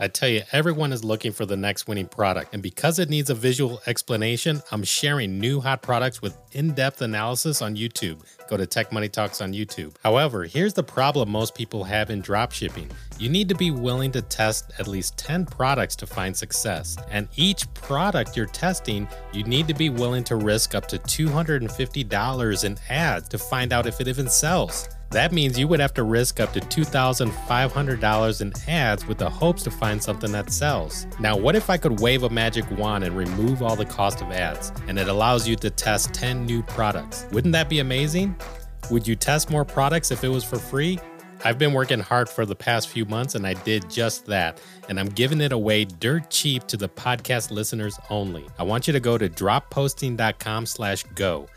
I tell you, everyone is looking for the next winning product. And because it needs a visual explanation, I'm sharing new hot products with in depth analysis on YouTube. Go to Tech Money Talks on YouTube. However, here's the problem most people have in dropshipping you need to be willing to test at least 10 products to find success. And each product you're testing, you need to be willing to risk up to $250 in ads to find out if it even sells. That means you would have to risk up to $2,500 in ads with the hopes to find something that sells. Now, what if I could wave a magic wand and remove all the cost of ads and it allows you to test 10 new products? Wouldn't that be amazing? Would you test more products if it was for free? I've been working hard for the past few months and I did just that. And I'm giving it away dirt cheap to the podcast listeners only. I want you to go to dropposting.com slash go.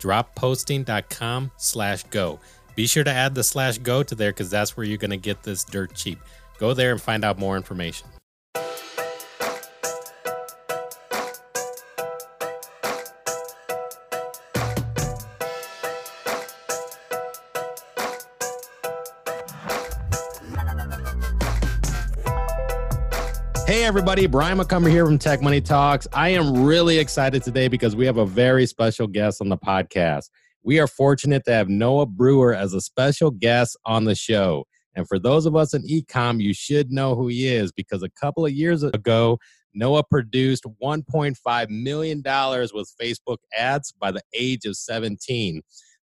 Dropposting.com slash go. Be sure to add the slash go to there because that's where you're going to get this dirt cheap. Go there and find out more information. Hey everybody, Brian McCumber here from Tech Money Talks. I am really excited today because we have a very special guest on the podcast we are fortunate to have Noah Brewer as a special guest on the show. And for those of us in ecom, you should know who he is because a couple of years ago, Noah produced $1.5 million with Facebook ads by the age of 17.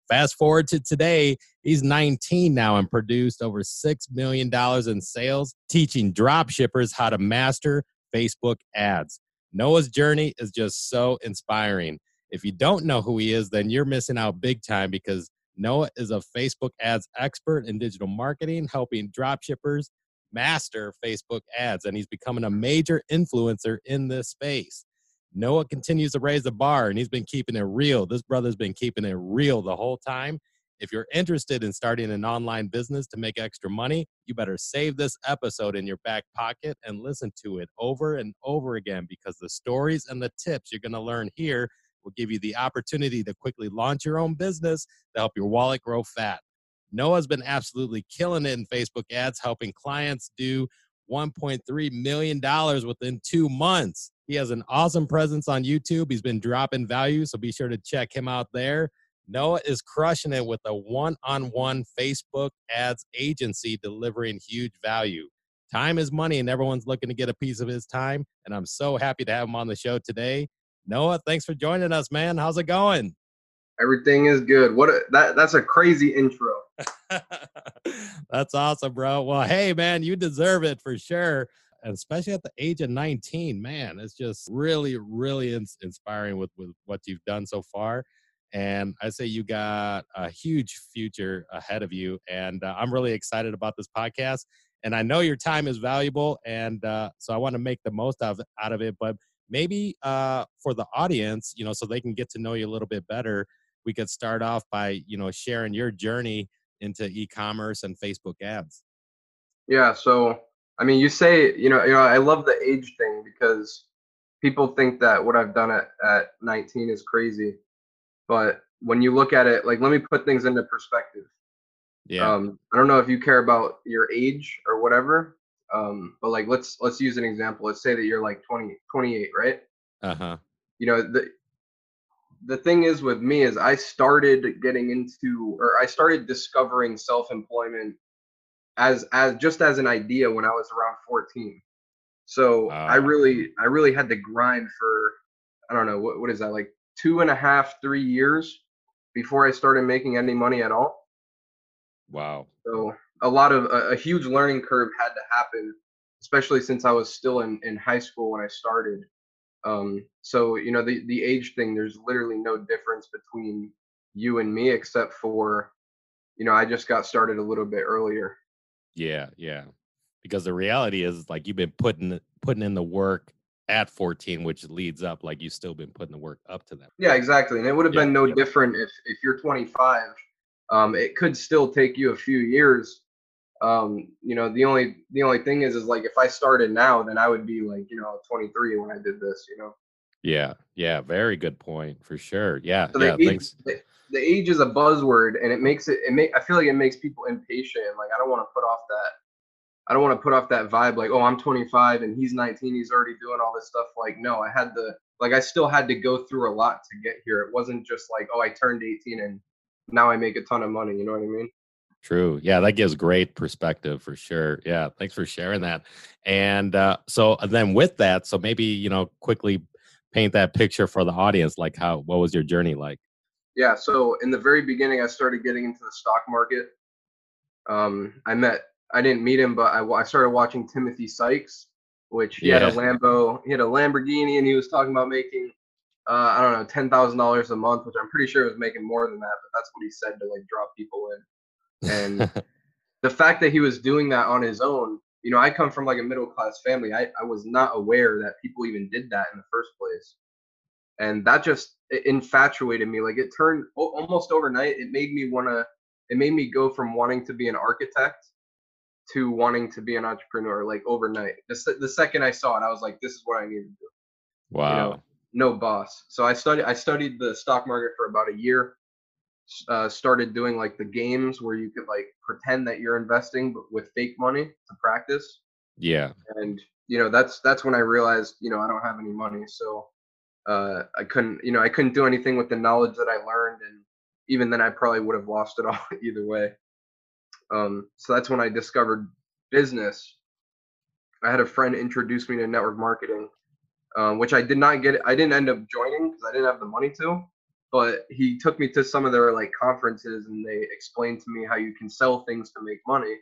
Fast forward to today, he's 19 now and produced over $6 million in sales, teaching drop shippers how to master Facebook ads. Noah's journey is just so inspiring. If you don't know who he is, then you're missing out big time because Noah is a Facebook ads expert in digital marketing, helping dropshippers master Facebook ads, and he's becoming a major influencer in this space. Noah continues to raise the bar and he's been keeping it real. This brother's been keeping it real the whole time. If you're interested in starting an online business to make extra money, you better save this episode in your back pocket and listen to it over and over again because the stories and the tips you're going to learn here will give you the opportunity to quickly launch your own business to help your wallet grow fat. Noah's been absolutely killing it in Facebook ads, helping clients do $1.3 million within two months. He has an awesome presence on YouTube. He's been dropping value, so be sure to check him out there. Noah is crushing it with a one on one Facebook ads agency delivering huge value. Time is money, and everyone's looking to get a piece of his time. And I'm so happy to have him on the show today. Noah, thanks for joining us, man. How's it going? Everything is good. What a, that that's a crazy intro. that's awesome, bro. Well, hey, man, you deserve it for sure. And especially at the age of 19, man, it's just really, really in- inspiring with, with what you've done so far. And I say you got a huge future ahead of you. And uh, I'm really excited about this podcast. And I know your time is valuable. And uh, so I want to make the most of, out of it. But maybe uh, for the audience, you know, so they can get to know you a little bit better, we could start off by, you know, sharing your journey into e-commerce and Facebook ads. Yeah. So, I mean, you say, you know, you know, I love the age thing because people think that what I've done at, at 19 is crazy. But when you look at it, like, let me put things into perspective. Yeah. Um, I don't know if you care about your age or whatever, um, but like let's let's use an example. Let's say that you're like 20, 28, right? Uh-huh. You know, the the thing is with me is I started getting into or I started discovering self-employment as as just as an idea when I was around 14. So uh, I really I really had to grind for I don't know what what is that like two and a half three years before I started making any money at all. Wow. So a lot of a, a, huge learning curve had to happen, especially since I was still in, in high school when I started. Um, so you know the the age thing, there's literally no difference between you and me except for, you know, I just got started a little bit earlier. Yeah, yeah. Because the reality is like you've been putting putting in the work at 14, which leads up like you've still been putting the work up to that. Yeah, exactly. And it would have yeah, been no yeah. different if if you're 25. Um, it could still take you a few years um, you know, the only the only thing is is like if I started now, then I would be like, you know, 23 when I did this, you know. Yeah, yeah, very good point for sure. Yeah, so yeah. Age, thanks. The, the, age is a buzzword, and it makes it. It make I feel like it makes people impatient. Like I don't want to put off that I don't want to put off that vibe like, oh, I'm 25 and he's 19, he's already doing all this stuff. Like, no, I had to like I still had to go through a lot to get here. It wasn't just like, oh, I turned 18 and now I make a ton of money. You know what I mean? True. Yeah, that gives great perspective for sure. Yeah, thanks for sharing that. And uh, so uh, then with that, so maybe you know quickly paint that picture for the audience. Like, how what was your journey like? Yeah. So in the very beginning, I started getting into the stock market. Um, I met. I didn't meet him, but I, I started watching Timothy Sykes, which he yeah. had a Lambo. He had a Lamborghini, and he was talking about making uh, I don't know, ten thousand dollars a month, which I'm pretty sure was making more than that, but that's what he said to like draw people in. And the fact that he was doing that on his own, you know, I come from like a middle class family. I, I was not aware that people even did that in the first place. And that just infatuated me. Like it turned almost overnight. It made me want to, it made me go from wanting to be an architect to wanting to be an entrepreneur like overnight. The, the second I saw it, I was like, this is what I need to do. Wow. You know, no boss. So I studied, I studied the stock market for about a year uh, started doing like the games where you could like pretend that you're investing but with fake money to practice. Yeah. And you know that's that's when I realized you know I don't have any money, so uh, I couldn't you know I couldn't do anything with the knowledge that I learned, and even then I probably would have lost it all either way. Um, so that's when I discovered business. I had a friend introduce me to network marketing, um, which I did not get. I didn't end up joining because I didn't have the money to but he took me to some of their like conferences and they explained to me how you can sell things to make money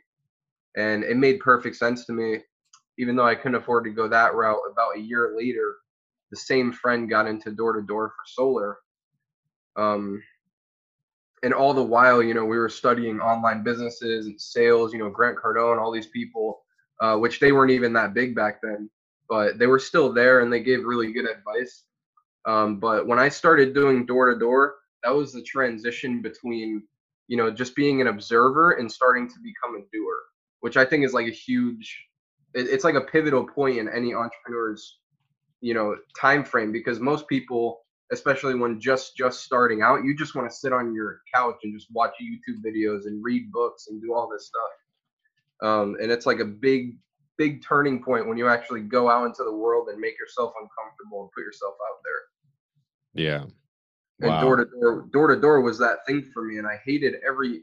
and it made perfect sense to me. Even though i couldn't afford to go that route about a year later the same friend got into door to door for solar um, and all the while you know we were studying online businesses and sales you know grant cardone all these people uh, which they weren't even that big back then but they were still there and they gave really good advice um, but when I started doing door to door, that was the transition between, you know, just being an observer and starting to become a doer, which I think is like a huge, it, it's like a pivotal point in any entrepreneur's, you know, time frame because most people, especially when just just starting out, you just want to sit on your couch and just watch YouTube videos and read books and do all this stuff. Um, and it's like a big big turning point when you actually go out into the world and make yourself uncomfortable and put yourself out there. Yeah. Wow. And door to door, door to door was that thing for me, and I hated every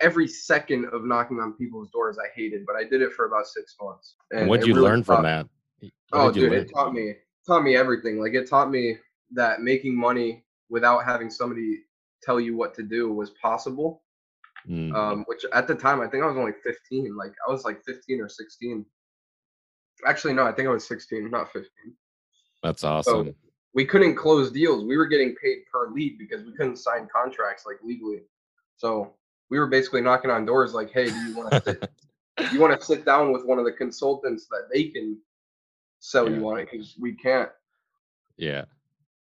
every second of knocking on people's doors. I hated, but I did it for about six months. And what did you really learn from that? What oh, dude, learn? it taught me taught me everything. Like it taught me that making money without having somebody tell you what to do was possible. Mm. Um, which at the time I think I was only 15. Like I was like 15 or 16. Actually, no, I think I was 16, not 15. That's awesome. So we couldn't close deals. We were getting paid per lead because we couldn't sign contracts like legally. So we were basically knocking on doors like, "Hey, do you want to sit? you want to sit down with one of the consultants that they can sell yeah. you on it because we can't." Yeah.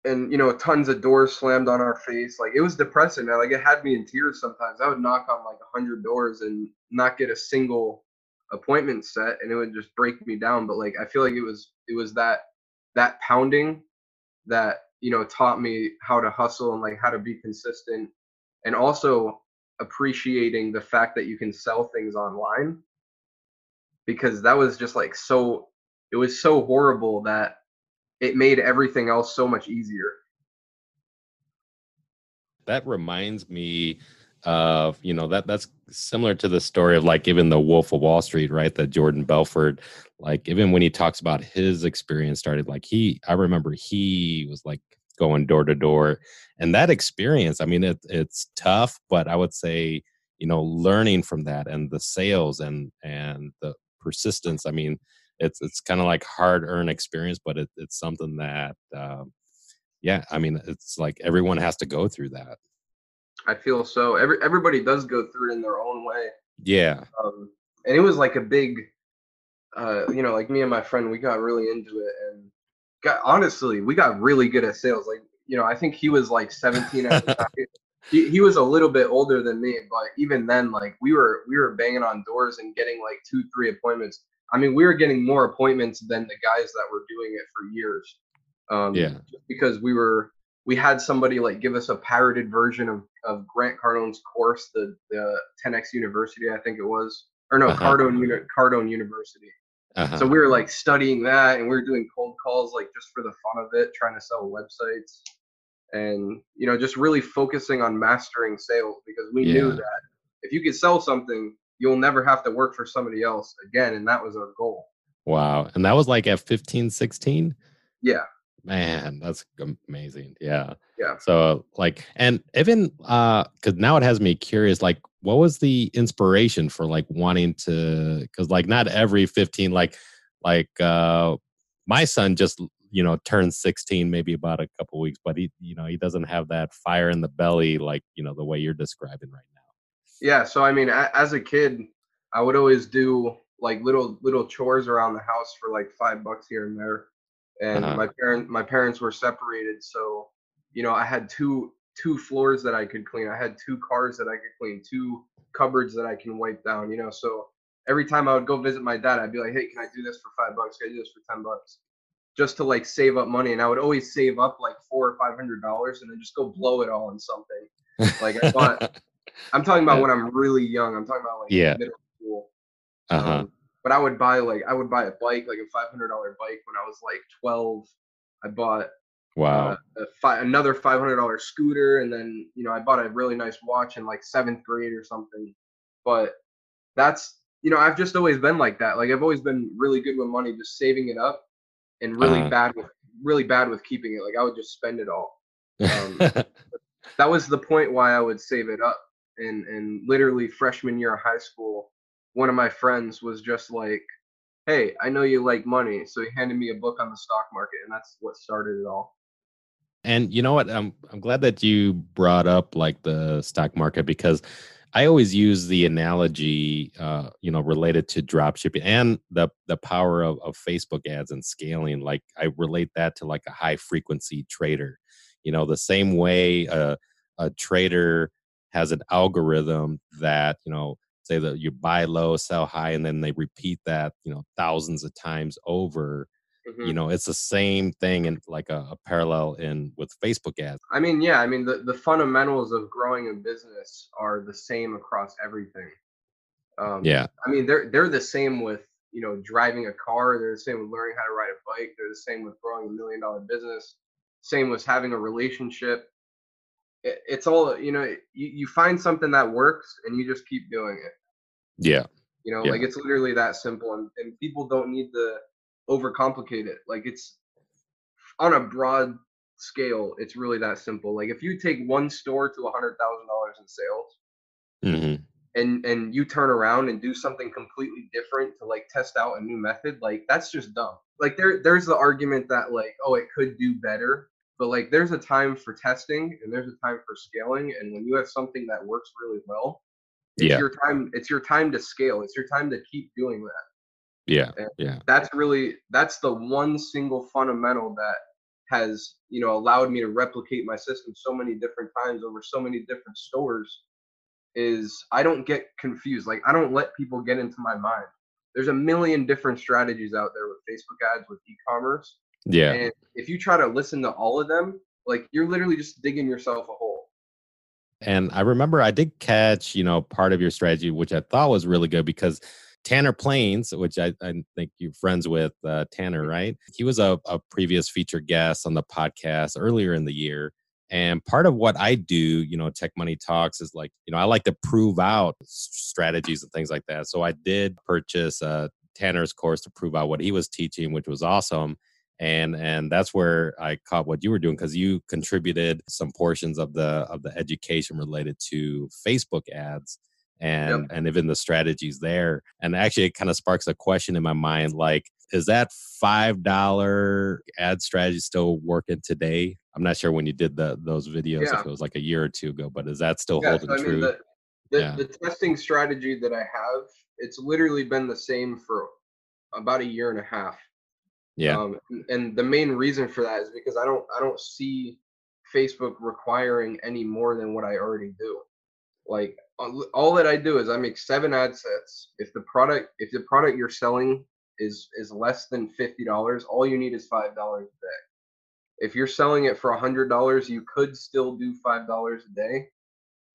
And you know, tons of doors slammed on our face. Like it was depressing, man. Like it had me in tears sometimes. I would knock on like a hundred doors and not get a single appointment set and it would just break me down but like i feel like it was it was that that pounding that you know taught me how to hustle and like how to be consistent and also appreciating the fact that you can sell things online because that was just like so it was so horrible that it made everything else so much easier. That reminds me of you know that that's similar to the story of like even the wolf of wall street right? That jordan belfort like even when he talks about his experience started like he i remember he was like going door to door. And that experience i mean it, it's tough but i would say you know learning from that and the sales and and the persistence i mean it's it's kind of like hard earned experience but it, it's something that um, yeah i mean it's like everyone has to go through that I feel so. Every everybody does go through it in their own way. Yeah. Um, and it was like a big, uh, you know, like me and my friend, we got really into it, and got honestly, we got really good at sales. Like, you know, I think he was like 17 at the time. He, he was a little bit older than me, but even then, like we were we were banging on doors and getting like two, three appointments. I mean, we were getting more appointments than the guys that were doing it for years. Um, yeah. Because we were we had somebody like give us a pirated version of, of Grant Cardone's course, the, the 10x University, I think it was. or no, Uh-huh. Cardone, Cardone University. Uh-huh. So we were like studying that, and we were doing cold calls like just for the fun of it, trying to sell websites, and you know, just really focusing on mastering sales because we knew that if you could sell something, you'll never have to work for somebody else again, and that was our goal. wow. And that was like at 15, 16? Yeah, Man, that's amazing. Yeah. yeah. So like and even uh cuz now it has me curious like what was the inspiration for like wanting to cuz like not every 15 like like uh my son just you know turned 16 maybe about a couple weeks but he you know he doesn't have that fire in the belly like you know the way you're describing right now. Yeah, so I mean, as a kid, I would always do like little little chores around the house for like five bucks here and there. And Uh-huh. my parent my parents were separated, so you know I had two two floors that I could clean. I had two cars that I could clean, two cupboards that I can wipe down. You know, so every time I would go visit my dad, I'd be like, "Hey, can I do this for five bucks? Can I do this for ten bucks?" Just to like save up money, and I would always save up like four or five hundred dollars, and then just go blow it all on something. Like, I bought- I'm talking about when I'm really young. I'm talking about like Yeah. middle school. uh-huh. Um, but I would buy like I would buy a bike, like a five hundred dollar bike when I was like twelve. I bought Wow. uh, a fi- another five hundred dollar scooter, and then you know I bought a really nice watch in like seventh grade or something. But that's you know I've just always been like that. Like I've always been really good with money, just saving it up, and really Uh-huh. bad with really bad with keeping it. Like I would just spend it all. um, That was the point why I would save it up. And and literally freshman year of high school, one of my friends was just like, "Hey, I know you like money," so he handed me a book on the stock market, and that's what started it all. And you know what? I'm I'm glad that you brought up like the stock market because I always use the analogy, uh, you know, related to drop shipping and the the power of, of Facebook ads and scaling. Like I relate that to like a high frequency trader. You know, the same way a, a trader has an algorithm that you know say that you buy low, sell high, and then they repeat that you know thousands of times over Mhm. you know it's the same thing and like a, a parallel in with facebook ads I mean, yeah, I mean the, the fundamentals of growing a business are the same across everything. Um, yeah I mean, they're they're the same with you know driving a car. They're the same with learning how to ride a bike. They're the same with growing a million dollar business. Same with having a relationship. It, it's all you know. You, you find something that works and you just keep doing it. Yeah You know, Yeah. like it's literally that simple. And, and people don't need to overcomplicate it. Like it's on a broad scale. It's really that simple. Like if you take one store to a hundred thousand dollars in sales, hmm and and you turn around and do something completely different to like test out a new method like that's just dumb like there there's the argument that like oh it could do better but like there's a time for testing and there's a time for scaling and when you have something that works really well it's Yeah. your time it's your time to scale it's your time to keep doing that yeah Yeah. yeah that's really that's the one single fundamental that has you know allowed me to replicate my system so many different times over so many different stores is I don't get confused. Like I don't let people get into my mind. There's a million different strategies out there with Facebook ads, with e-commerce. yeah And if you try to listen to all of them, like you're literally just digging yourself a hole. And i remember i did catch you know part of your strategy which i thought was really good because tanner Planes which i, I think you're friends with uh, tanner right? He was a, a previous featured guest on the podcast earlier in the year. And part of what i do you know tech money talks is like you know i like to prove out strategies and things like that. So i did purchase uh, tanner's course to prove out what he was teaching which was awesome and and that's where i caught what you were doing because you contributed some portions of the of the education related to facebook ads and and even the strategies there and actually it kind of sparks a question in my mind like is that five dollar ad strategy still working today i'm not sure when you did the those videos Yeah. if it was like a year or two ago but is that still Yeah, holding so I mean true the the, Yeah. the testing strategy that I have, it's literally been the same for about a year and a half. Yeah Um, and- the main reason for that is because I don't I don't see Facebook requiring any more than what I already do. Like all all that I do is I make seven ad sets. If the product if the product you're selling is is less than fifty dollars, all you need is five dollars a day. If you're selling it for a hundred dollars, you could still do five dollars a day,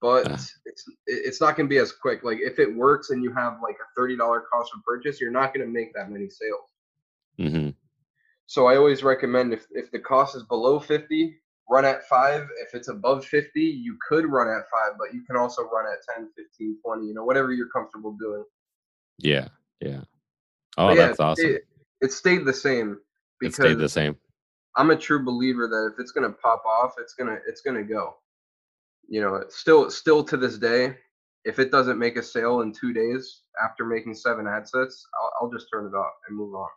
but uh. it's it's not going to be as quick. Like if it works and you have like a thirty dollar cost of purchase, you're not going to make that many sales. Mm-hmm. So I always recommend if if the cost is below fifty, run at five. If it's above 50, you could run at five, but you can also run at 10, 15, 20, you know, whatever you're comfortable doing. Yeah. Yeah. Oh, yeah, that's awesome. It, it, stayed the same because it stayed the same. I'm a true believer that if it's gonna pop off, it's gonna it's gonna go. You know, still still to this day, if it doesn't make a sale in two days after making seven ad sets, I'll, I'll just turn it off and move on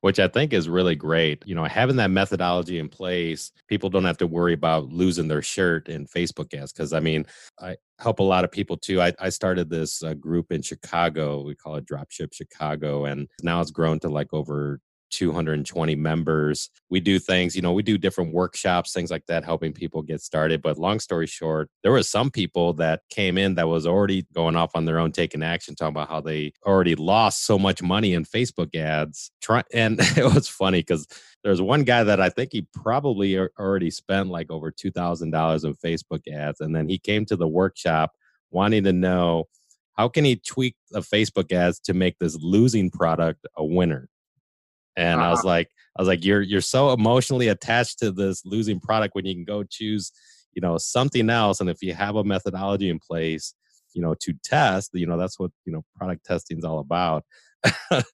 which I think is really great. You know, having that methodology in place, people don't have to worry about losing their shirt in Facebook ads. Cause I mean, I help a lot of people too. I, I started this uh, group in Chicago. We call it Dropship Chicago. And now it's grown to like over 220 members. We do things, you know, we do different workshops, things like that, helping people get started. But long story short, there were some people that came in that was already going off on their own, taking action, talking about how they already lost so much money in Facebook ads. Try, and it was funny because there's one guy that I think he probably already spent like over $2,000 in Facebook ads. And then he came to the workshop wanting to know how can he tweak the Facebook ads to make this losing product a winner and uh-huh. I was uh-huh. like, I was like, you're you're so emotionally attached to this losing product when you can go choose, you know, something else. And if you have a methodology in place, you know, to test, you know, that's what you know product testing is all about. but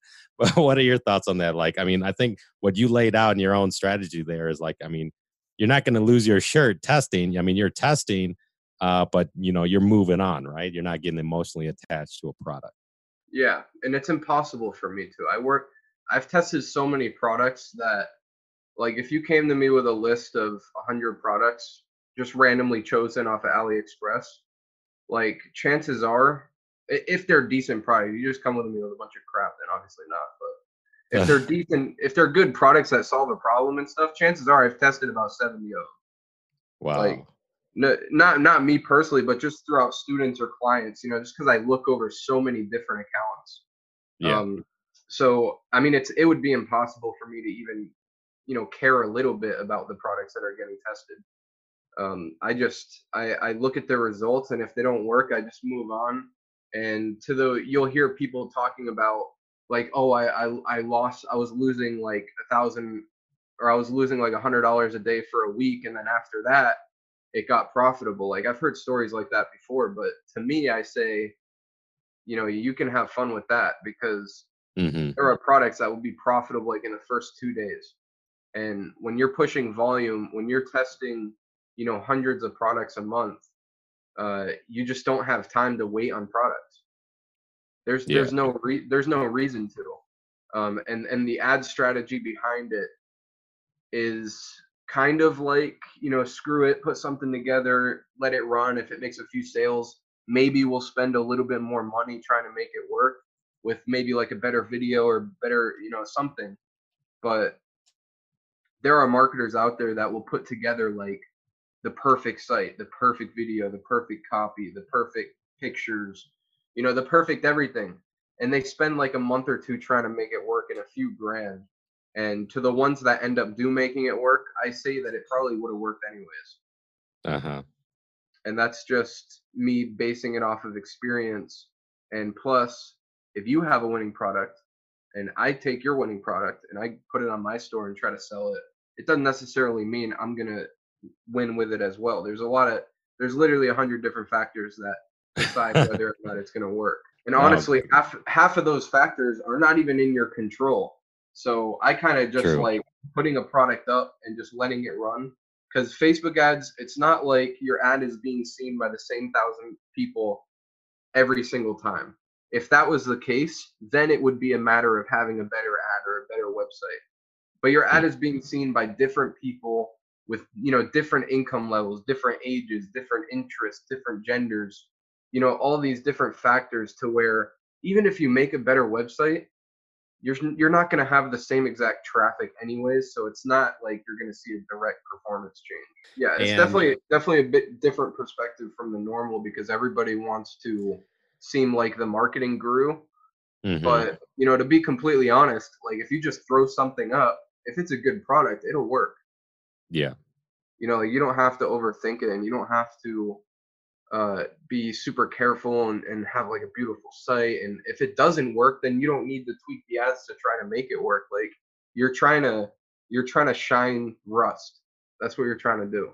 what are your thoughts on that? Like, I mean, I think what you laid out in your own strategy there is like, I mean, you're not going to lose your shirt testing. I mean, you're testing, uh, but you know, you're moving on, right? You're not getting emotionally attached to a product. Yeah, and it's impossible for me to. I work I've tested so many products that like if you came to me with a list of 100 products just randomly chosen off of AliExpress, like chances are if they're decent products, you just come with me with a bunch of crap, then obviously not. But if they're decent, if they're good products that solve a problem and stuff, chances are I've tested about 70 of them. Wow. Like, no, not not me personally, but just throughout students or clients, you know, just because I look over so many different accounts. Yeah. Um, so I mean, it's it would be impossible for me to even you know care a little bit about the products that are getting tested. Um, I just I, I look at the results, and if they don't work, I just move on. And to the you'll hear people talking about like, oh, I I, I lost, I was losing like a thousand, or I was losing like a hundred dollars a day for a week, and then after that, it got profitable. Like I've heard stories like that before, but to me, I say, you know, you can have fun with that because Mm-hmm. There are products that will be profitable like in the first two days. And when you're pushing volume, when you're testing, you know, hundreds of products a month, uh, you just don't have time to wait on products. There's yeah. there's no re- there's no reason to. Um, and and the ad strategy behind it is kind of like you know screw it put something together let it run if it makes a few sales maybe we'll spend a little bit more money trying to make it work with maybe like a better video or better, you know, something. But there are marketers out there that will put together like the perfect site, the perfect video, the perfect copy, the perfect pictures, you know, the perfect everything. And they spend like a month or two trying to make it work in a few grand. And to the ones that end up do making it work, I say that it probably would have worked anyways. Uh-huh. And that's just me basing it off of experience. And plus, if you have a winning product and I take your winning product and I put it on my store and try to sell it, it doesn't necessarily mean I'm gonna win with it as well. There's a lot of there's literally a hundred different factors that decide whether or not it's gonna work. And honestly, wow. half half of those factors are not even in your control. So I kind of just True. like putting a product up and just letting it run. Because Facebook ads, it's not like your ad is being seen by the same thousand people every single time if that was the case, then it would be a matter of having a better ad or a better website. But your ad hmm. is being seen by different people with you know different income levels, different ages, different interests, different genders, you know all these different factors to where even if you make a better website, you're you're not going to have the same exact traffic anyways, so it's not like you're going to see a direct performance change. Yeah, it's and definitely definitely a bit different perspective from the normal because everybody wants to seem like the marketing guru. Mm-hmm. But you know, to be completely honest, like if you just throw something up, if it's a good product, it'll work. Yeah. You know, like you don't have to overthink it, and you don't have to uh, be super careful and, and have like a beautiful site. And if it doesn't work, then you don't need to tweak the ads to try to make it work. Like you're trying to you're trying to shine rust. That's what you're trying to do.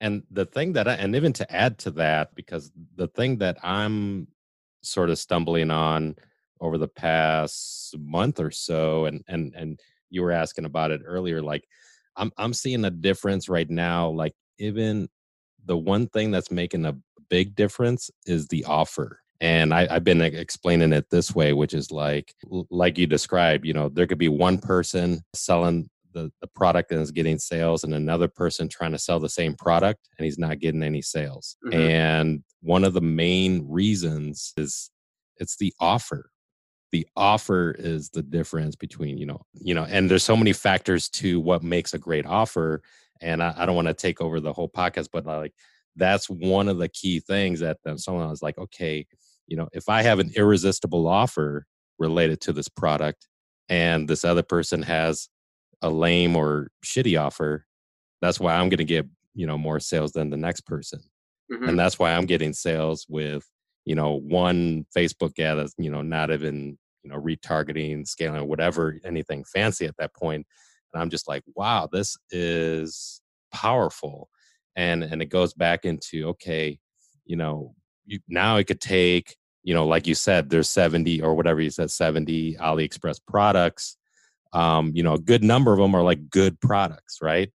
And the thing that I, and even to add to that, because the thing that I'm sort of stumbling on over the past month or so, and and and you were asking about it earlier, like I'm I'm seeing a difference right now. Like even the one thing that's making a big difference is the offer. And I, have been explaining it this way, which is like, like you described, you know, there could be one person selling the, the product and is getting sales and another person trying to sell the same product and he's not getting any sales. Mm-hmm. And one of the main reasons is it's the offer. The offer is the difference between, you know, you know, and there's so many factors to what makes a great offer and I, I don't want to take over the whole podcast, but like that's one of the key things that someone was like, okay, you know, if I have an irresistible offer related to this product, and this other person has a lame or shitty offer, that's why I'm going to get you know more sales than the next person, mm-hmm. and that's why I'm getting sales with you know one Facebook ad that's you know not even you know retargeting, scaling, whatever, anything fancy at that point. point and i'm just like wow this is powerful and and it goes back into okay you know you, now it could take you know like you said there's 70 or whatever you said 70 aliexpress products um you know a good number of them are like good products right?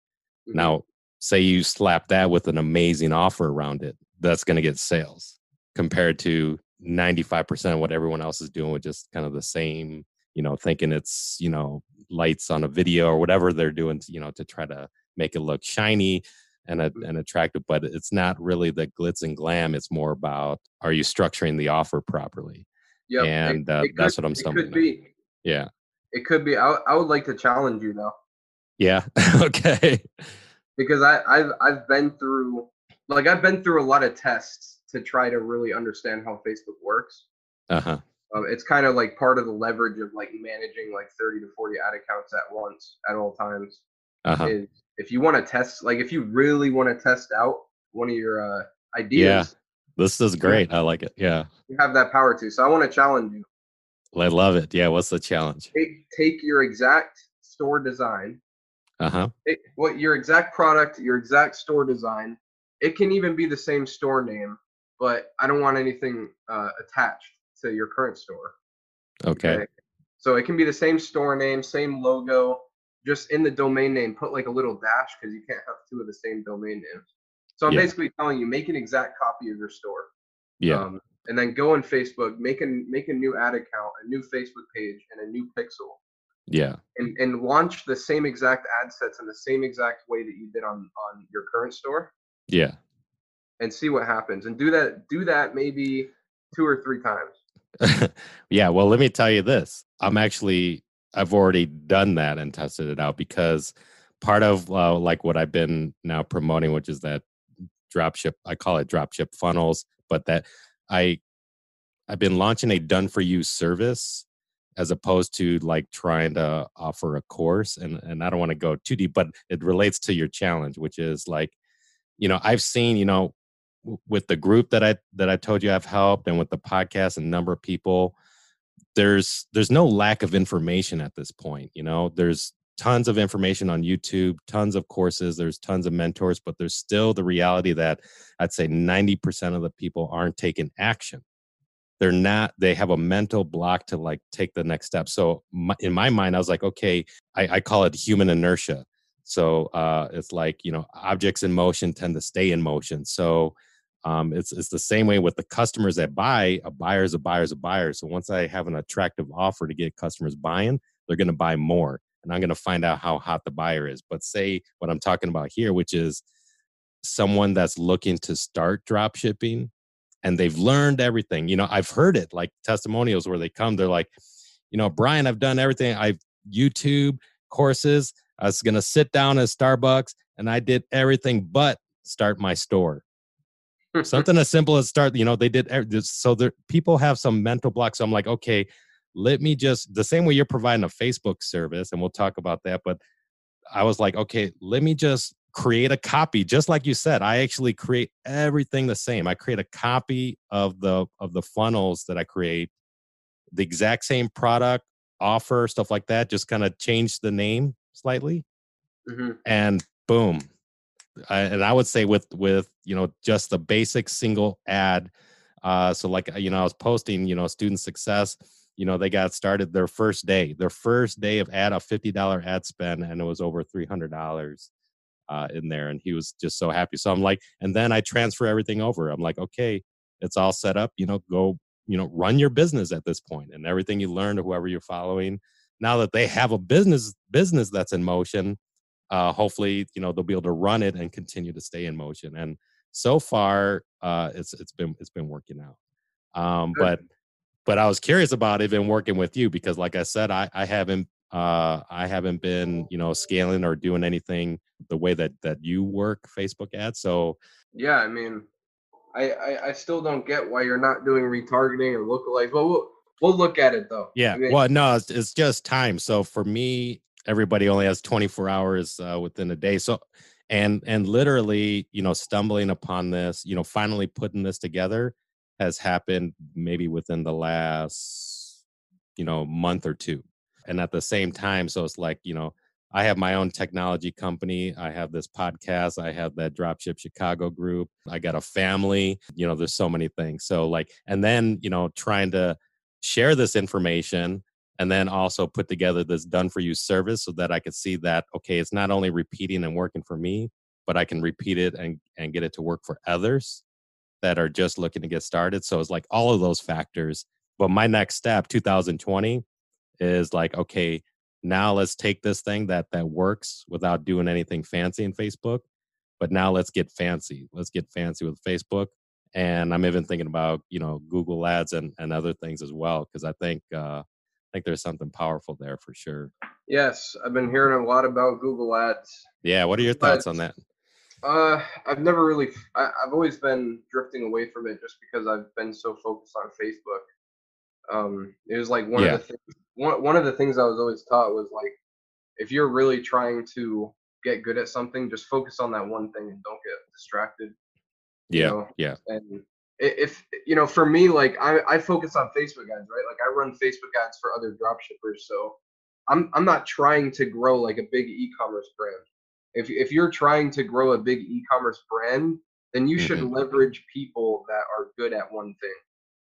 Mm-hmm. now say you slap that with an amazing offer around it that's going to get sales compared to 95% of what everyone else is doing with just kind of the same you know thinking it's you know lights on a video or whatever they're doing to, you know to try to make it look shiny and, mm. and attractive but it's not really the glitz and glam it's more about are you structuring the offer properly? Yeah and uh, could, that's what i'm stumbling it could be. Yeah it could be I, I would like to challenge you though yeah okay because i I've, I've been through like i've been through a lot of tests to try to really understand how facebook works uh-huh um, it's kind of like part of the leverage of like managing like 30 to 40 ad accounts at once at all times. Uh-huh. Is if you want to test, like if you really want to test out one of your uh, ideas. Yeah, this is great. I like it. Yeah, you have that power too. So I want to challenge you. I love it. Yeah, what's the challenge? Take, take your exact store design. Uh huh. What your exact product, your exact store design. It can even be the same store name, but I don't want anything uh, attached to your current store. Okay. okay. So it can be the same store name, same logo, just in the domain name, put like a little dash because you can't have two of the same domain names. So I'm yeah. basically telling you, make an exact copy of your store. Yeah. Um, and then go on Facebook, make a make a new ad account, a new Facebook page, and a new pixel. Yeah. And and launch the same exact ad sets in the same exact way that you did on on your current store. Yeah. And see what happens. And do that do that maybe two or three times. yeah, well, let me tell you this. I'm actually I've already done that and tested it out because part of uh, like what I've been now promoting, which is that dropship, I call it dropship funnels, but that I I've been launching a done for you service as opposed to like trying to offer a course and and I don't want to go too deep but it relates to your challenge which is like you know I've seen you know with the group that I that I told you I've helped and with the podcast and number of people there's there's no lack of information at this point you know? There's tons of information on YouTube tons of courses there's tons of mentors but there's still the reality that I'd say 90% of the people aren't taking action they're not they have a mental block to like take the next step so my, in my mind i was like okay I, I, call it human inertia so uh, it's like you know objects in motion tend to stay in motion so um, it's it's the same way with the customers that buy. A buyer is a buyer's a buyer. So once I have an attractive offer to get customers buying, they're going to buy more, and I'm going to find out how hot the buyer is. But say what I'm talking about here, which is someone that's looking to start drop shipping and they've learned everything. You know, I've heard it like testimonials where they come, they're like, you know, Brian, I've done everything. I've YouTube courses. I was going to sit down at Starbucks and I did everything but start my store something as simple as start you know they did so there people have some mental blocks so i'm like okay let me just the same way you're providing a facebook service and we'll talk about that but i was like okay let me just create a copy just like you said i actually create everything the same i create a copy of the of the funnels that i create the exact same product offer stuff like that just kind of change the name slightly hmm and boom I, and i would say with with you know just the basic single ad uh so like you know i was posting you know student success you know they got started their first day their first day of ad a $50 ad spend and it was over $300 uh, in there and he was just so happy. So i'm like and then i transfer everything over. I'm like okay it's all set up you know go you know run your business at this point and everything you learned whoever you're following now that they have a business business that's in motion uh, hopefully you know they'll be able to run it and continue to stay in motion. And so far uh, it's it's been it's been working out. Um, but but i was curious about even working with you because like i said i i haven't uh, I haven't been, you know, scaling or doing anything the way that that you work Facebook ads. So Yeah, I mean, I, I I still don't get why you're not doing retargeting or lookalikes. Well, we'll we'll look at it though. yeah, I mean, well, no, it's, it's just time. So for me, everybody only has 24 hours uh, within a day. So and and literally, you know, stumbling upon this, you know, finally putting this together has happened maybe within the last, you know, month or two. And at the same time, so it's like, you know, I have my own technology company. I have this podcast. I have that Dropship Chicago group. I got a family. You know, there's so many things. So, like, and then, you know, trying to share this information and then also put together this done for you service so that I could see that, okay, it's not only repeating and working for me, but I can repeat it and, and get it to work for others that are just looking to get started. So it's like all of those factors. But my next step, 2020, is like, okay, now let's take this thing that that works without doing anything fancy in Facebook. But now let's get fancy. Let's get fancy with Facebook. And I'm even thinking about, you know, Google ads and, and other things as well. Cause I think uh I think there's something powerful there for sure. yes, I've been hearing a lot about Google Ads. Yeah. What are your thoughts on that? Uh, I've never really. I, I've always been drifting away from it just because I've been so focused on Facebook. Um, it was like one Yeah. of the things. One one of the things I was always taught was like, if you're really trying to get good at something, just focus on that one thing and don't get distracted. you Yeah. know? Yeah. And if you know, for me, like I, I focus on Facebook ads, right? Like I run Facebook ads for other drop shippers, so I'm I'm not trying to grow like a big e-commerce brand. If if you're trying to grow a big e-commerce brand, then you should Mhm. leverage people that are good at one thing,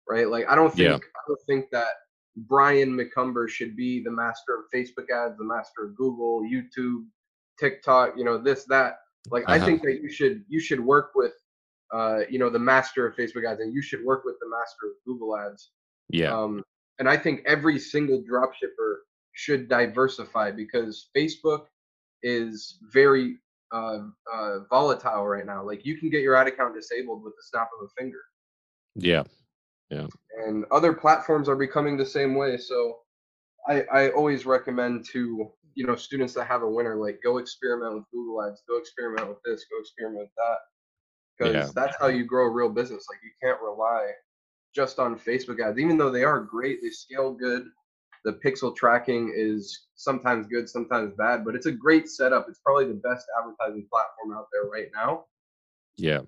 right? Like I don't Yeah. think I don't think that Brian McCumber should be the master of Facebook ads, the master of Google, YouTube, TikTok, you know, this that. Like I Uh-huh. think that you should you should work with uh, you know, the master of Facebook ads, and you should work with the master of Google ads. Yeah. Um, and I think every single drop shipper should diversify because Facebook is very uh, uh, volatile right now. Like you can get your ad account disabled with the snap of a finger, Yeah. Yeah. And other platforms are becoming the same way. So I, I always recommend to you know students that have a winner like go experiment with Google ads, go experiment with this, go experiment with that, because Yeah. that's how you grow a real business. Like you can't rely just on Facebook ads, even though they are great, they scale good. The pixel tracking is sometimes good, sometimes bad, but it's a great setup. It's probably the best advertising platform out there right now Yeah.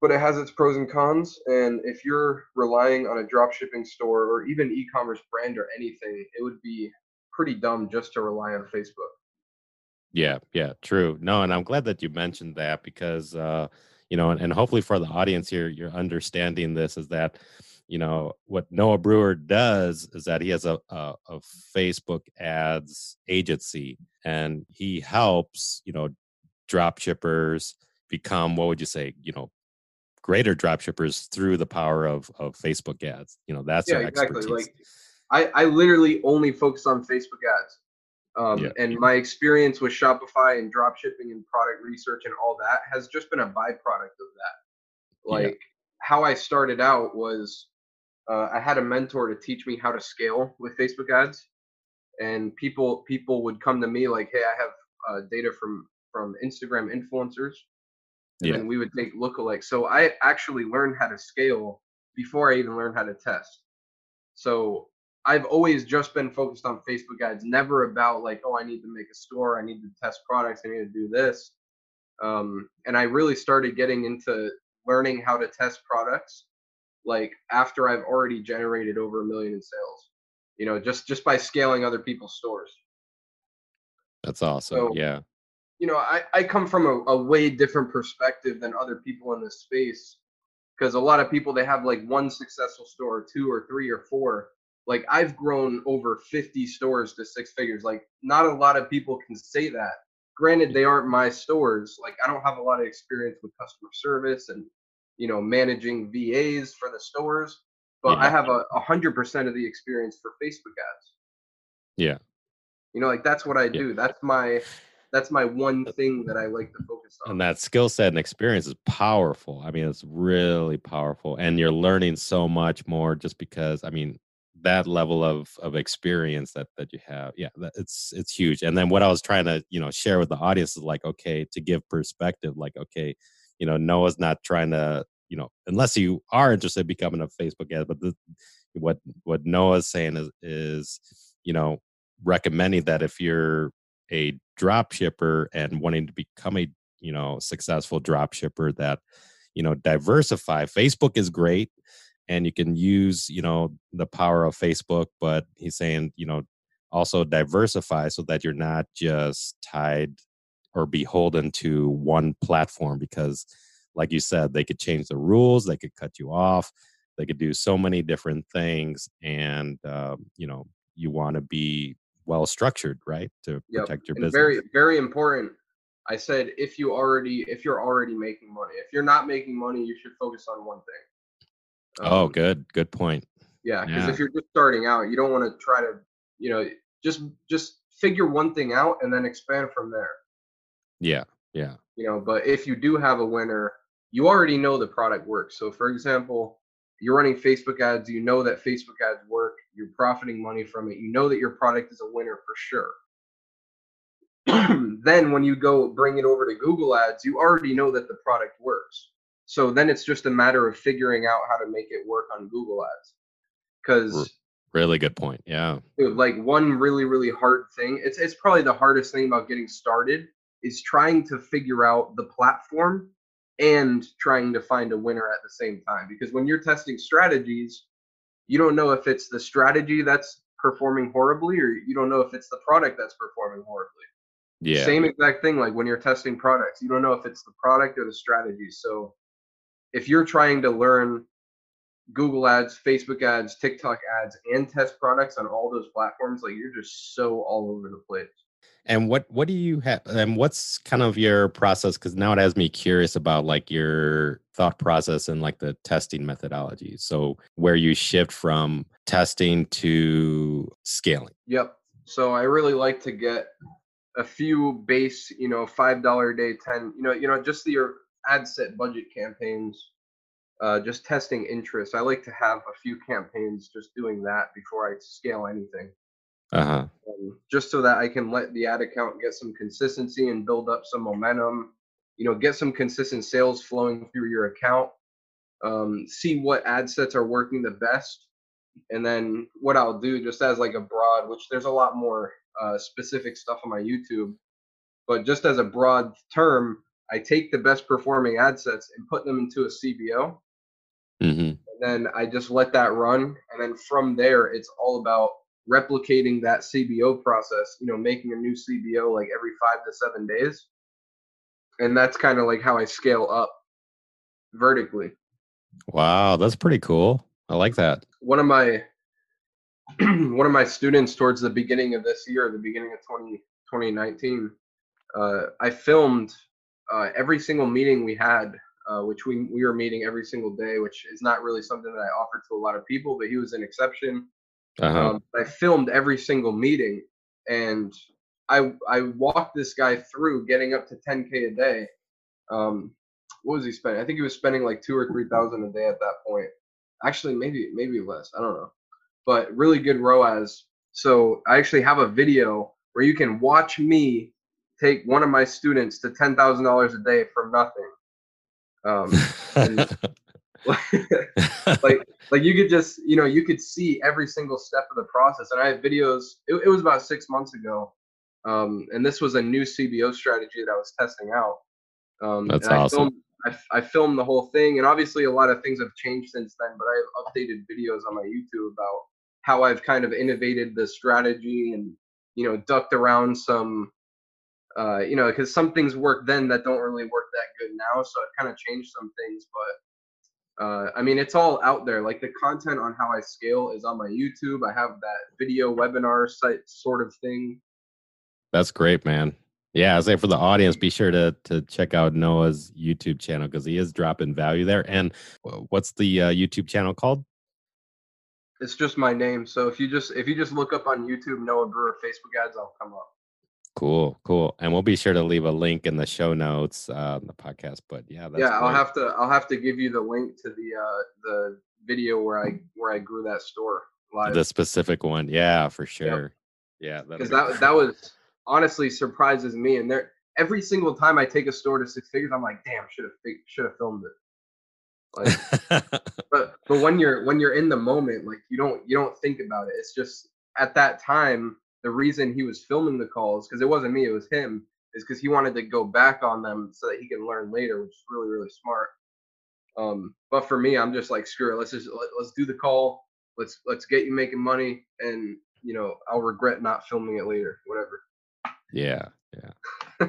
but it has its pros and cons. And if you're relying on a drop shipping store or even e-commerce brand or anything, it would be pretty dumb just to rely on Facebook. Yeah, yeah, true. No, and I'm glad that you mentioned that because uh, you know, and, and hopefully for the audience here, you're understanding this is that, you know, what Noah Brewer does is that he has a, a, a Facebook ads agency and he helps, you know, drop shippers become what would you say, you know, greater drop shippers through the power of of Facebook ads. You know, that's yeah, exactly. expertise. Like I, I literally only focus on Facebook ads. Um, Yeah. And my experience with Shopify and drop shipping and product research and all that has just been a byproduct of that. Yeah. Like how I started out was uh, I had a mentor to teach me how to scale with Facebook ads, and people people would come to me like, "Hey, I have uh, data from from Instagram influencers," and Yeah. then we would take lookalikes. So I actually learned how to scale before I even learned how to test. So I've always just been focused on Facebook ads, never about like, oh, I need to make a store, I need to test products, I need to do this. Um, and I really started getting into learning how to test products like after I've already generated over a million in sales. You know, just just by scaling other people's stores. That's awesome. So, yeah. You know, I, I come from a, a way different perspective than other people in this space because a lot of people they have like one successful store, two or three or four. Like I've grown over 50 stores to six figures. Like not a lot of people can say that. Granted, they aren't my stores. Like I don't have a lot of experience with customer service and you know managing VAs for the stores, but yeah. I have a hundred percent of the experience for Facebook ads. Yeah. You know, like that's what I do. Yeah. That's my that's my one thing that I like to focus on. And that skill set and experience is powerful. I mean, it's really powerful. And you're learning so much more just because I mean, that level of of experience that that you have yeah that, it's it's huge and then what i was trying to you know share with the audience is like okay to give perspective like okay you know noah's not trying to you know unless you are interested in becoming a facebook ad but the, what what noah's saying is is you know recommending that if you're a drop shipper and wanting to become a you know successful drop shipper that you know diversify facebook is great and you can use you know the power of facebook but he's saying you know also diversify so that you're not just tied or beholden to one platform because like you said they could change the rules they could cut you off they could do so many different things and um, you know you want to be well structured, right, to yep. protect your and business. Very, very important. I said if you already if you're already making money, if you're not making money, you should focus on one thing. Oh, um, oh, good, good point. Yeah, because yeah. if you're just starting out, you don't want to try to, you know, just just figure one thing out and then expand from there. Yeah, yeah. You know, but if you do have a winner, you already know the product works. So, for example, you're running Facebook ads, you know that Facebook ads work, you're profiting money from it, you know that your product is a winner for sure. then when you go bring it over to Google ads, you already know that the product works. So then it's just a matter of figuring out how to make it work on Google ads. Cuz really good point. Yeah. Dude, like one really really hard thing, it's it's probably the hardest thing about getting started is trying to figure out the platform and trying to find a winner at the same time. Because when you're testing strategies, you don't know if it's the strategy that's performing horribly or you don't know if it's the product that's performing horribly. Yeah. Same exact thing like when you're testing products, you don't know if it's the product or the strategy. So if you're trying to learn Google ads, Facebook ads, TikTok ads, and test products on all those platforms, like you're just so all over the place. And what what do you have? And what's kind of your process? Because now it has me curious about like your thought process and like the testing methodology. So where you shift from testing to scaling. Yep. So I really like to get a few base, you know, five dollar a day, ten, you know, you know, just your ad set budget campaigns. Uh, just testing interest. I like to have a few campaigns just doing that before I scale anything uh-huh. Um, just so that I can let the ad account get some consistency and build up some momentum. You know, get some consistent sales flowing through your account. Um, see what ad sets are working the best, and then what I'll do just as like a broad, which there's a lot more uh, specific stuff on my YouTube, but just as a broad term, I take the best performing ad sets and put them into a CBO. Mm-hmm. And then I just let that run. And then from there, it's all about replicating that CBO process, you know, making a new CBO like every five to seven days. And that's kind of like how I scale up vertically. Wow, that's pretty cool. I like that. One of my one of my students towards the beginning of this year, the beginning of 20, 2019, uh, I filmed uh, every single meeting we had, uh, which we, we were meeting every single day, which is not really something that I offer to a lot of people, but he was an exception. Uh-huh. Um, I filmed every single meeting, and I I walked this guy through getting up to 10k a day. Um, what was he spending? I think he was spending like two or three thousand a day at that point. Actually, maybe maybe less. I don't know, but really good ROAS. So I actually have a video where you can watch me take one of my students to ten thousand dollars a day for nothing. Um, and, like like you could just you know you could see every single step of the process and i have videos it, it was about six months ago um, and this was a new cbo strategy that i was testing out Um, That's and I awesome. filmed, I, I filmed the whole thing, and obviously a lot of things have changed since then. But I have updated videos on my YouTube about how I've kind of innovated the strategy and you know ducked around some, uh, you know, because some things work then that don't really work that good now. So I've kind of changed some things, but uh, I mean, it's all out there. Like the content on how I scale is on my YouTube. I have that video webinar site sort of thing. That's great, man. Yeah, I say for the audience, be sure to to check out Noah's YouTube channel because he is dropping value there. And what's the uh, YouTube channel called? It's just my name. So if you just if you just look up on YouTube Noah Brewer Facebook ads, I'll come up. Cool, cool. And we'll be sure to leave a link in the show notes uh, on the podcast. But yeah, that's yeah, I'll great. have to I'll have to give you the link to the uh the video where I where I grew that store live. the specific one. Yeah, for sure. Yeah, because be that that was honestly surprises me. And there, every single time I take a store to six figures, I'm like, damn, should have should have filmed it. Like, but but when you're when you're in the moment, like you don't you don't think about it. It's just at that time the reason he was filming the calls because it wasn't me, it was him. Is because he wanted to go back on them so that he can learn later, which is really really smart. Um, but for me, I'm just like screw it. Let's just let, let's do the call. Let's let's get you making money, and you know I'll regret not filming it later. Whatever. Yeah, yeah.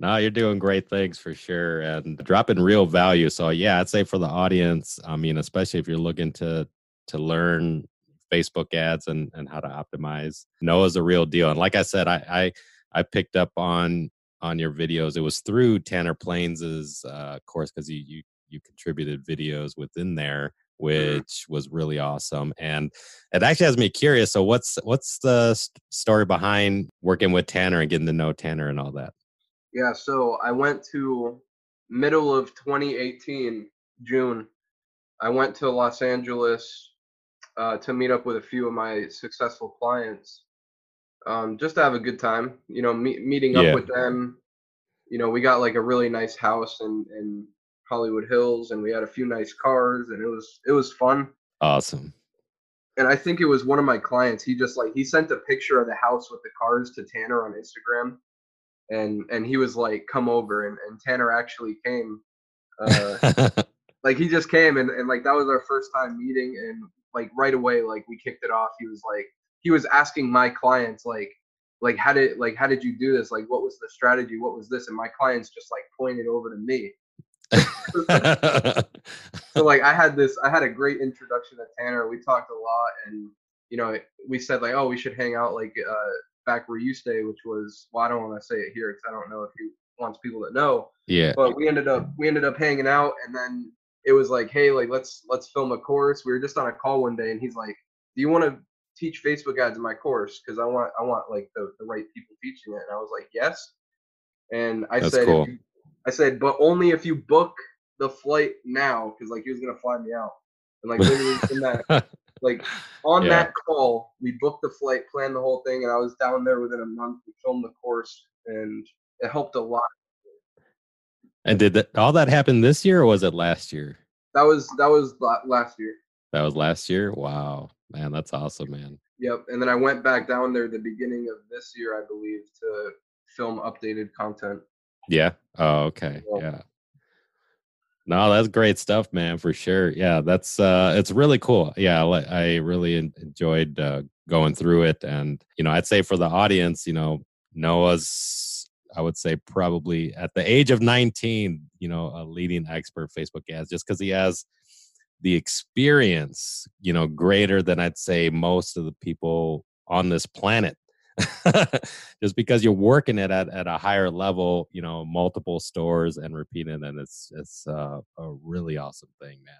no, you're doing great things for sure and dropping real value. So yeah, I'd say for the audience, I mean, especially if you're looking to to learn Facebook ads and and how to optimize, Noah's a real deal. And like I said, I I, I picked up on on your videos. It was through Tanner Planes's uh, course because you you you contributed videos within there which was really awesome and it actually has me curious so what's what's the st- story behind working with tanner and getting to know tanner and all that Yeah, so I went to middle of 2018, June. I went to Los Angeles uh, to meet up with a few of my successful clients, um, just to have a good time. You know, me- meeting up Yeah. with them. You know, we got like a really nice house in in Hollywood Hills, and we had a few nice cars, and it was it was fun. awesome And I think it was one of my clients. He just like he sent a picture of the house with the cars to Tanner on Instagram, and and he was like, "Come over," and and Tanner actually came. Uh, like he just came and, and like that was our first time meeting and like right away like we kicked it off. He was like he was asking my clients like like how did like how did you do this? Like what was the strategy? What was this? And my clients just like pointed over to me. So like i had this i had a great introduction to tanner. We talked a lot and you know we said like oh we should hang out like uh back where you stay which was well i don't want to say it here because i don't know if he wants people to know. Yeah. But we ended up we ended up hanging out and then it was like hey like let's let's film a course. We were just on a call one day and he's like do you want to teach facebook ads in my course? Because i want i want like the, the right people teaching it. And i was like yes. And i That's said cool. you- i said but only if you book the flight now because like he was gonna fly me out. And like literally in that like on Yeah. that call we booked the flight planned the whole thing and i was down there within a month we filmed the course and it helped a lot and did that, all that happen this year or was it last year? That was that was last year. That was last year? Wow. Man that's awesome man. Yep. And then I went back down there the beginning of this year, I believe, to film updated content. yeah. Oh okay. Yeah. yeah. No that's great stuff man for sure. Yeah that's uh it's really cool. Yeah I really enjoyed uh, going through it and you know i'd say for the audience you know noah's i would say probably at the age of 19 you know a leading expert facebook ads just because he has the experience you know greater than i'd say most of the people on this planet. Just because you're working it at, at a higher level you know multiple stores and repeating and it's it's uh, a really awesome thing man.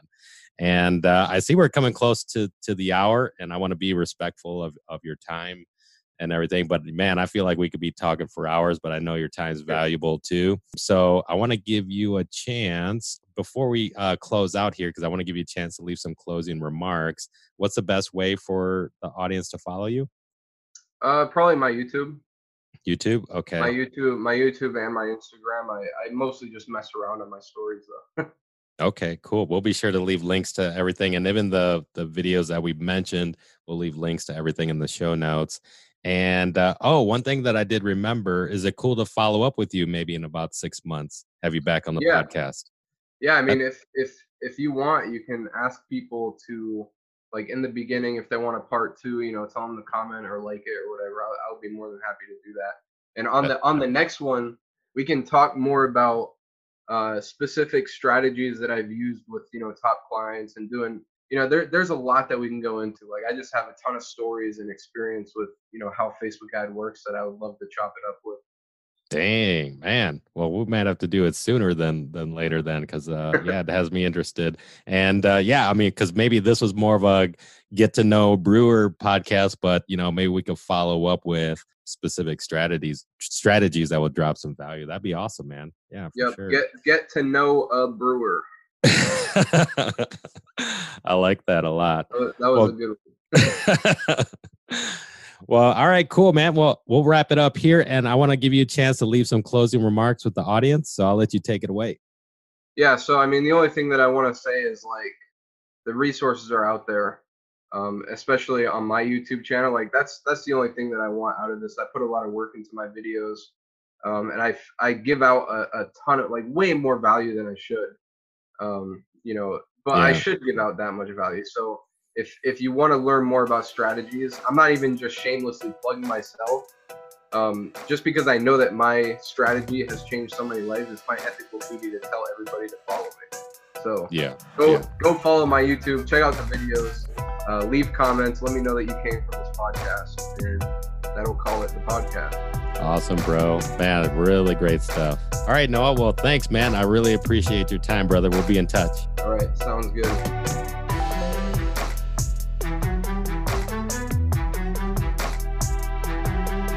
And uh, i see we're coming close to to the hour and i want to be respectful of of your time and everything but man i feel like we could be talking for hours but i know your time's valuable too so i want to give you a chance before we uh, close out here because i want to give you a chance to leave some closing remarks what's the best way for the audience to follow you Uh, probably my YouTube, youtube okay my YouTube, my YouTube and my Instagram. I, I mostly just mess around on my stories though. Okay, cool. We'll be sure to leave links to everything, and even the the videos that we mentioned. We'll leave links to everything in the show notes. And uh, oh, one thing that I did remember is it cool to follow up with you maybe in about six months? Have you back on the Yeah. podcast? Yeah, I mean, if if if you want, you can ask people to like in the beginning if they want a part two. You know, tell them to comment or like it or whatever. I'll, I'll be more than happy to do that. And on the on the next one, we can talk more about uh, specific strategies that I've used with you know top clients and doing. You know, there there's a lot that we can go into. Like, I just have a ton of stories and experience with you know how Facebook ad works that I would love to chop it up with. Dang, man. Well, we might have to do it sooner than than later then, because uh, yeah, it has me interested. And uh, yeah, I mean, because maybe this was more of a get to know brewer podcast, but you know, maybe we could follow up with specific strategies strategies that would drop some value. That'd be awesome, man. Yeah, for Yep. sure. Get get to know a brewer. I like that a lot. That was, Well- a good one. well, all right, cool, man. Well, we'll wrap it up here, and I want to give you a chance to leave some closing remarks with the audience. So I'll let you take it away. Yeah, so I mean, the only thing that I want to say is like the resources are out there, um, especially on my YouTube channel. Like that's that's the only thing that I want out of this. I put a lot of work into my videos, um, and I give out a, a ton of like way more value than I should, um, you know. But I should give out that much value. So if if you want to learn more about strategies, I'm not even just shamelessly plugging myself. Um, just because I know that my strategy has changed so many lives, it's my ethical duty to tell everybody to follow me. So Yeah. go Yeah. go follow my YouTube, check out the videos, uh, leave comments, let me know that you came from this podcast, and that'll call it the podcast. Awesome, bro. Man, really great stuff. All right, Noah. Well, thanks, man. I really appreciate your time, brother. We'll be in touch. All right, sounds good.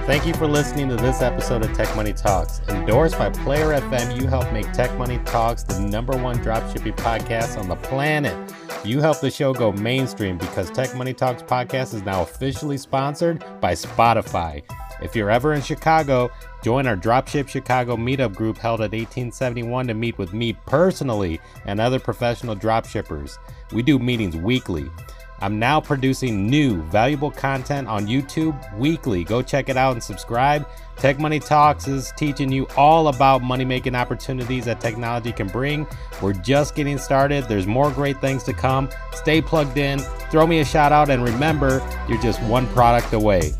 Thank you for listening to this episode of Tech Money Talks. Endorsed by Player FM, you help make Tech Money Talks the number one dropshipping podcast on the planet. You help the show go mainstream because Tech Money Talks podcast is now officially sponsored by Spotify. If you're ever in Chicago, join our Dropship Chicago meetup group held at 1871 to meet with me personally and other professional dropshippers. We do meetings weekly. I'm now producing new, valuable content on YouTube weekly. Go check it out and subscribe. Tech Money Talks is teaching you all about money making opportunities that technology can bring. We're just getting started. There's more great things to come. Stay plugged in, throw me a shout out, and remember, you're just one product away.